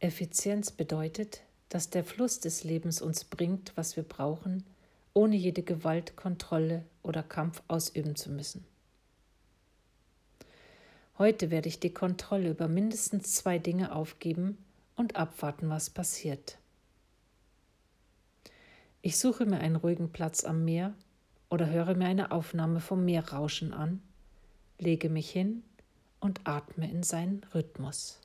Effizienz bedeutet, dass der Fluss des Lebens uns bringt, was wir brauchen, ohne jede Gewalt, Kontrolle oder Kampf ausüben zu müssen. Heute werde ich die Kontrolle über mindestens zwei Dinge aufgeben und abwarten, was passiert. Ich suche mir einen ruhigen Platz am Meer oder höre mir eine Aufnahme vom Meerrauschen an, lege mich hin und atme in seinen Rhythmus.